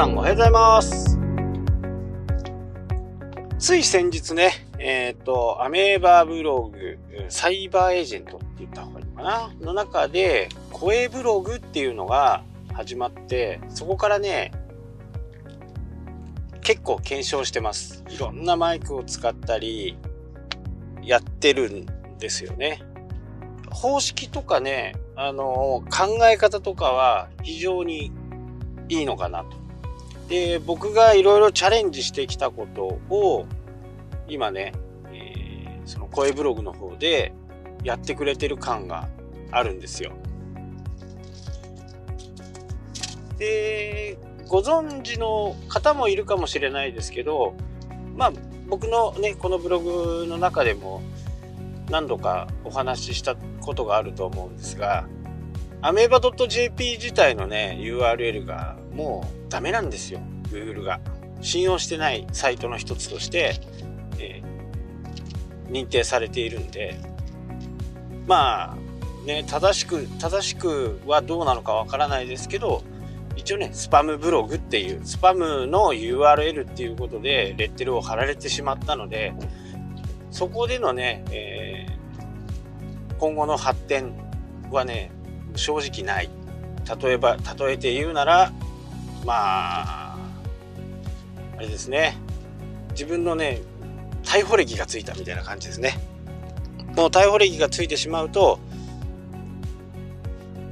さんおはようございます。つい先日ね、えっ、ー、と、アメーバーブログ、サイバーエージェントって言った方がいいのかな？の中で、声ブログっていうのが始まって、そこからね、結構検証してます。いろんなマイクを使ったり、やってるんですよね。方式とかね、あの、考え方とかは非常にいいのかなと。で、僕がいろいろチャレンジしてきたことを、今ね、えー、その声ブログの方でやってくれてる感があるんですよ。で、ご存知の方もいるかもしれないですけど、まあ、僕のね、このブログの中でも何度かお話ししたことがあると思うんですが、アメーバ .jp 自体のね、URL がもうダメなんですよ。Google が。信用してないサイトの一つとして、えー、認定されているんで、まあ、ね、正しく、正しくはどうなのかわからないですけど、一応ね、スパムブログっていう、スパムの URL っていうことで、レッテルを貼られてしまったので、そこでのね、えー、今後の発展はね、正直ない。例えば、例えて言うなら、まあ、あれですね。自分のね、逮捕歴がついたみたいな感じですね。もう逮捕歴がついてしまうと、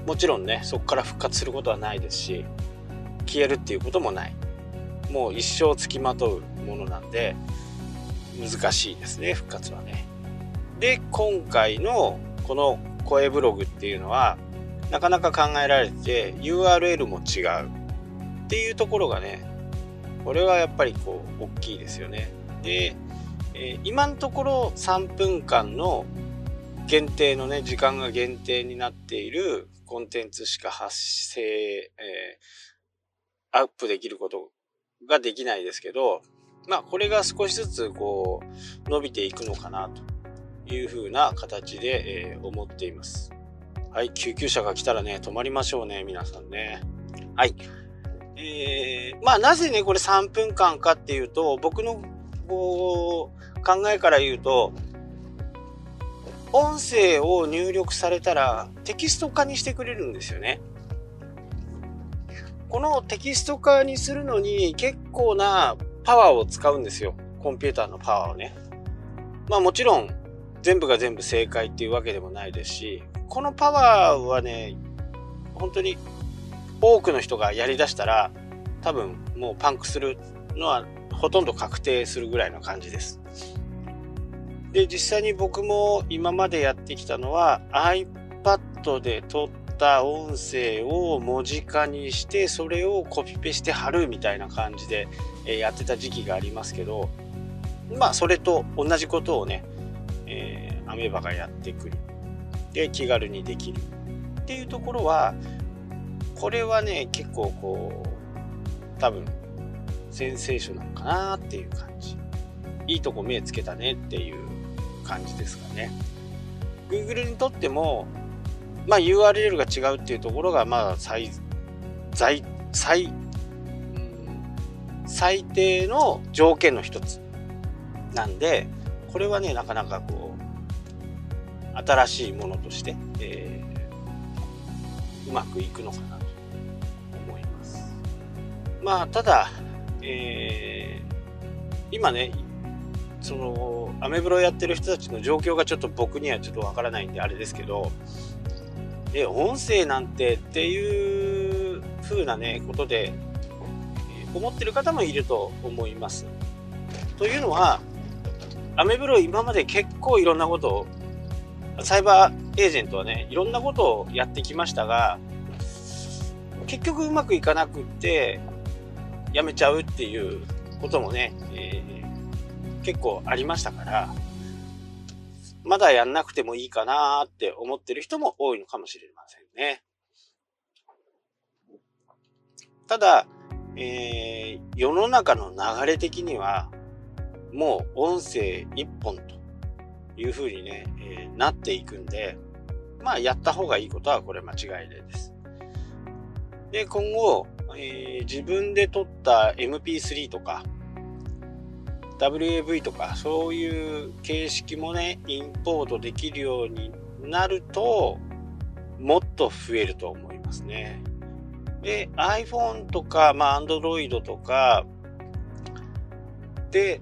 もちろんね、そこから復活することはないですし、消えるっていうこともない。もう一生つきまとうものなんで、難しいですね、復活はね。で、今回のこの声ブログっていうのは、なかなか考えられて URL も違うっていうところがねこれはやっぱりこう大きいですよねで、えー、今のところ3分間の限定のね時間が限定になっているコンテンツしか発生、えー、アップできることができないですけどまあこれが少しずつこう伸びていくのかなというふうな形で、えー、思っています。はい、救急車が来たらね、止まりましょうね、皆さんね。はい。えー、まあなぜね、これ3分間かっていうと、僕のこう考えから言うと、音声を入力されたらテキスト化にしてくれるんですよね。このテキスト化にするのに結構なパワーを使うんですよ。コンピューターのパワーをね。まあもちろん全部が全部正解っていうわけでもないですし、このパワーはね、本当に多くの人がやりだしたら、多分もうパンクするのはほとんど確定するぐらいの感じです。で、実際に僕も今までやってきたのは iPad で撮った音声を文字化にして、それをコピペして貼るみたいな感じでやってた時期がありますけど、まあそれと同じことをね、えー、アメーバがやってくるで気軽にできるっていうところはこれはね結構こう多分センセーショナルかなっていう感じいいとこ目つけたねっていう感じですかね Google にとってもまあ URL が違うっていうところがまあ最最最最低の条件の一つなんでこれはねなかなかこう新しいものとして、えー、うまくいくのかな。まあ、ただ、えー、今ね、その、アメブロやってる人たちの状況がちょっと僕にはちょっとわからないんであれですけど、え、音声なんてっていう風なね、ことで、思ってる方もいると思います。というのは、アメブロ今まで結構いろんなことをサイバーエージェントはね、いろんなことをやってきましたが、結局うまくいかなくって、やめちゃうっていうこともね、えー、結構ありましたから、まだやんなくてもいいかなって思ってる人も多いのかもしれませんね。ただ、えー、世の中の流れ的には、もう音声一本というふうにね、えー、なっていくんで、まあやった方がいいことはこれ間違いないです。で、今後、えー、自分で撮った MP3 とか、WAV とか、そういう形式もね、インポートできるようになると、もっと増えると思いますね。で、iPhone とか、まあ、Android とかで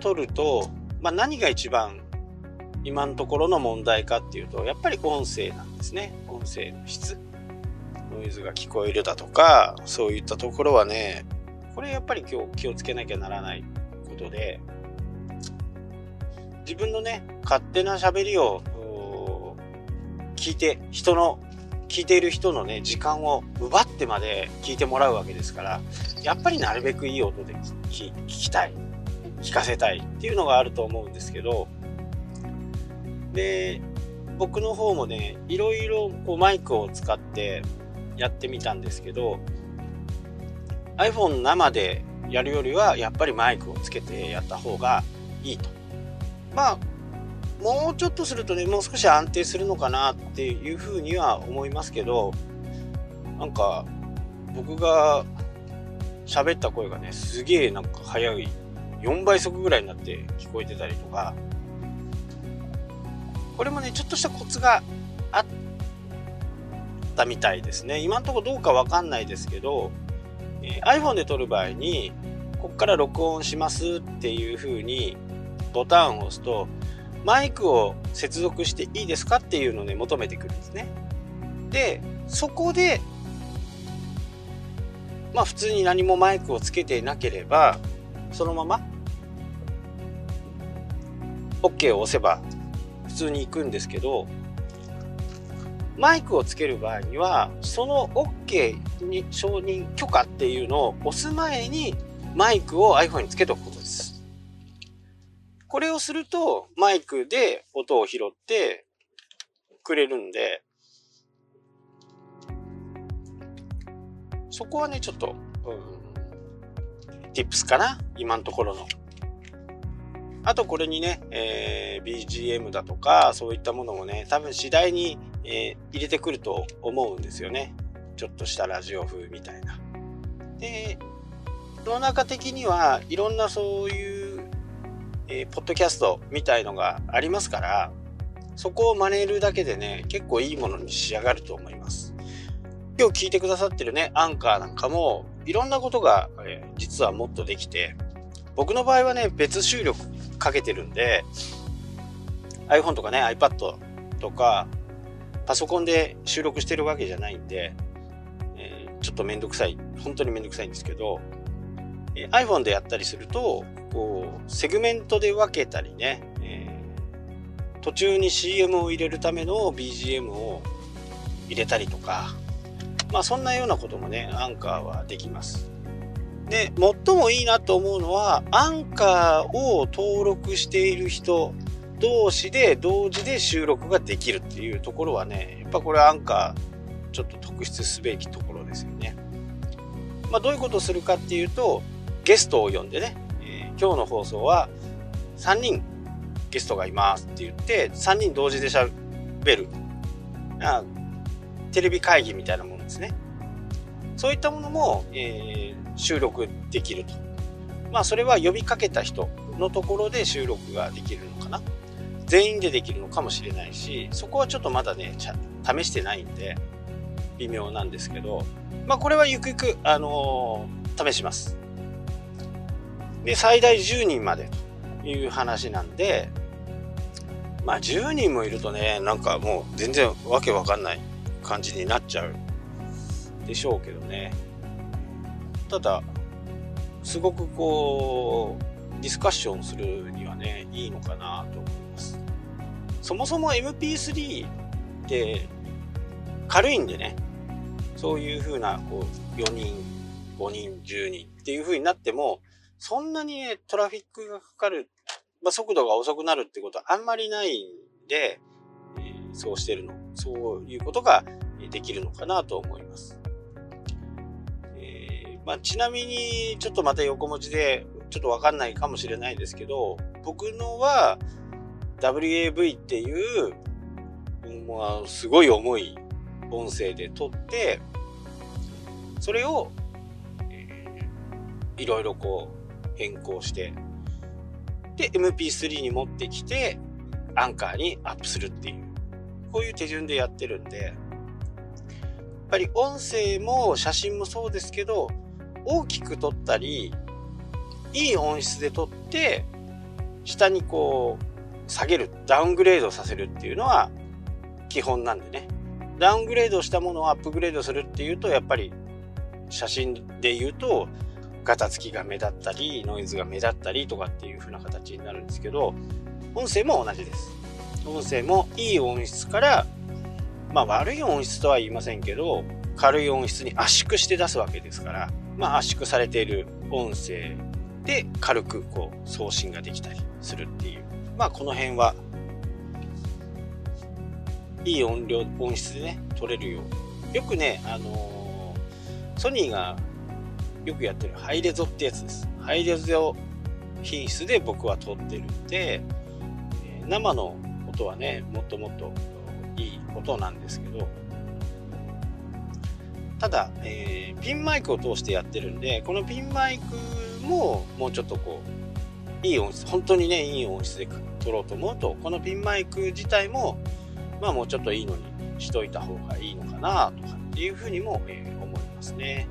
撮ると、まあ、何が一番今のところの問題かっていうと、やっぱり音声なんですね。音声の質。ノイズが聞こえるだとか、そういったところはね、これやっぱり今日気をつけなきゃならないことで、自分のね、勝手な喋りを聞いて、人の、聞いている人のね、時間を奪ってまで聞いてもらうわけですから、やっぱりなるべくいい音で聞きたい、聞かせたいっていうのがあると思うんですけど、で、僕の方もね、いろいろこうマイクを使ってやってみたんですけど、iPhone 生でやるよりはやっぱりマイクをつけてやった方がいいと。まあ、もうちょっとするとね、もう少し安定するのかなっていうふうには思いますけど、なんか僕が喋った声がね、すげえなんか速い、4倍速ぐらいになって聞こえてたりとか、これもね、ちょっとしたコツがあったみたいですね。今のところどうかわかんないですけど、えー、iPhone で撮る場合に、ここから録音しますっていう風にボタンを押すと、マイクを接続していいですかっていうのをね、求めてくるんですね。で、そこで、まあ普通に何もマイクをつけていなければ、そのまま OK を押せば普通に行くんですけど、マイクをつける場合には、その OK に承認許可っていうのを押す前にマイクを iPhone につけておくことです。これをするとマイクで音を拾ってくれるんで、そこはね、ちょっと、うん、tips かな今のところの。あとこれにね、えー、BGM だとか、そういったものもね、多分次第に、えー、入れてくると思うんですよね。ちょっとしたラジオ風みたいな。で、世の中的にはいろんなそういう、えー、ポッドキャストみたいのがありますから、そこを真似るだけでね、結構いいものに仕上がると思います。今日聞いてくださってるね、アンカーなんかも、いろんなことが、えー、実はもっとできて、僕の場合はね、別収録かけてるんで、iPhone とかね、iPad とか、パソコンで収録してるわけじゃないんで、えー、ちょっとめんどくさい、本当にめんどくさいんですけど、えー、iPhone でやったりすると、こう、セグメントで分けたりね、えー、途中に CM を入れるための BGM を入れたりとか、まあそんなようなこともね、アンカーはできます。で、最もいいなと思うのは、アンカーを登録している人同士で同時で収録ができるっていうところはね、やっぱこれアンカーちょっと特筆すべきところですよね。まあ、どういうことをするかっていうと、ゲストを呼んでね、えー、今日の放送は3人ゲストがいますって言って、3人同時で喋る。あテレビ会議みたいなもんですね。そういったものも、えー、収録できると。まあ、それは呼びかけた人のところで収録ができるのかな。全員でできるのかもしれないし、そこはちょっとまだね、試してないんで、微妙なんですけど、まあ、これはゆくゆく、あのー、試します。で、最大10人までという話なんで、まあ、10人もいるとね、なんかもう全然わけわかんない感じになっちゃうでしょうけどね。ただ、すごくこう、ディスカッションするにはね、いいのかなと。そもそも MP3 って軽いんでね、そういう風な、こう、4人、5人、10人っていう風になっても、そんなにね、トラフィックがかかる、まあ、速度が遅くなるってことはあんまりないんで、えー、そうしてるの。そういうことができるのかなと思います。えまあ、ちなみに、ちょっとまた横文字で、ちょっとわかんないかもしれないですけど、僕のは WAV っていう、まあ、すごい重い音声で撮って、それを、えー、いろいろこう変更して、で、MP3 に持ってきて、アンカーにアップするっていう、こういう手順でやってるんで、やっぱり音声も写真もそうですけど、大きく撮ったり、いい音質で撮って、下にこう、下げる、ダウングレードさせるっていうのは基本なんでね。ダウングレードしたものをアップグレードするっていうと、やっぱり写真で言うと、ガタつきが目立ったり、ノイズが目立ったりとかっていう風な形になるんですけど、音声も同じです。音声もいい音質から、まあ悪い音質とは言いませんけど、軽い音質に圧縮して出すわけですから、まあ圧縮されている音声で軽くこう送信ができたりするっていう。まあこの辺はいい音量、音質でね、撮れるよう。よくね、あのー、ソニーがよくやってるハイレゾってやつです。ハイレゾ品質で僕は撮ってるんで、生の音はね、もっともっといい音なんですけど、ただ、えー、ピンマイクを通してやってるんで、このピンマイクももうちょっとこう、いい音質、本当にね、いい音質で撮ろうと思うと、このピンマイク自体も、まあもうちょっといいのにしといた方がいいのかなとかっていうふうにも、えー、思いますね。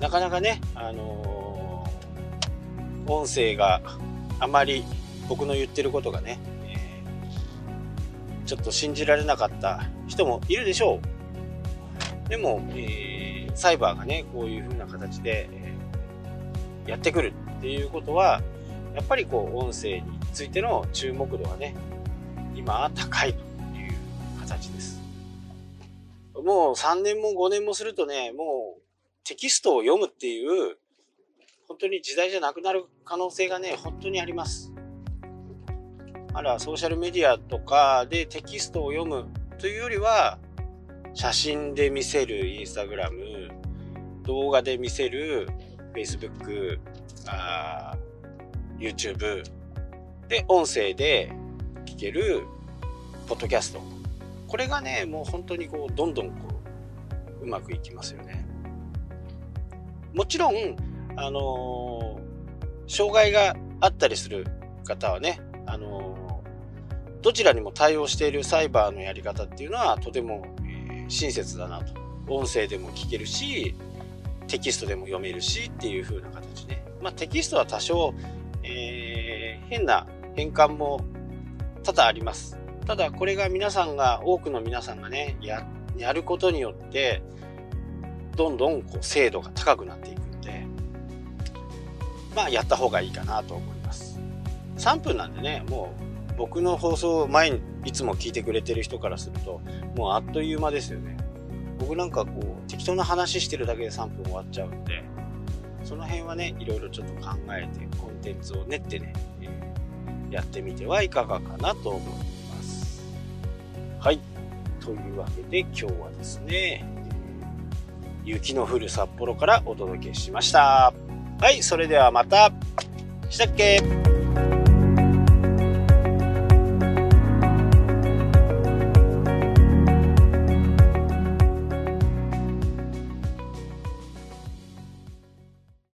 なかなかね、あのー、音声があまり僕の言ってることがね、えー、ちょっと信じられなかった人もいるでしょう。でも、えー、サイバーがね、こういう風な形で、えー、やってくるっていうことは、やっぱりこう、音声についての注目度はね、今は高いという形です。もう3年も5年もするとね、もうテキストを読むっていう、本当に時代じゃなくなる可能性がね、本当にあります。あら、ソーシャルメディアとかでテキストを読むというよりは、写真で見せるインスタグラム、動画で見せる Facebook、あ YouTube、で、音声で聞けるポッドキャスト。これがね、もう本当にこう、どんどんこう、うまくいきますよね。もちろん、あのー、障害があったりする方はね、あのー、どちらにも対応しているサイバーのやり方っていうのはとても、え、親切だなと。音声でも聞けるし、テキストでも読めるしっていう風な形ね。まあ、テキストは多少、えー、変な変換も多々あります。ただこれが皆さんが、多くの皆さんがね、や、やることによって、どんどんこう精度が高くなっていくんで、まあやった方がいいかなと思います。3分なんでね、もう僕の放送前にいつも聞いてくれてる人からすると、もうあっという間ですよね。僕なんかこう適当な話してるだけで3分終わっちゃうんで、その辺はね、いろいろちょっと考えてコンテンツを練ってね、え、やってみてはいかがかなと思います。はい。というわけで今日はですね、雪の降る札幌からお届けしました。はい、それではまた。したっけ？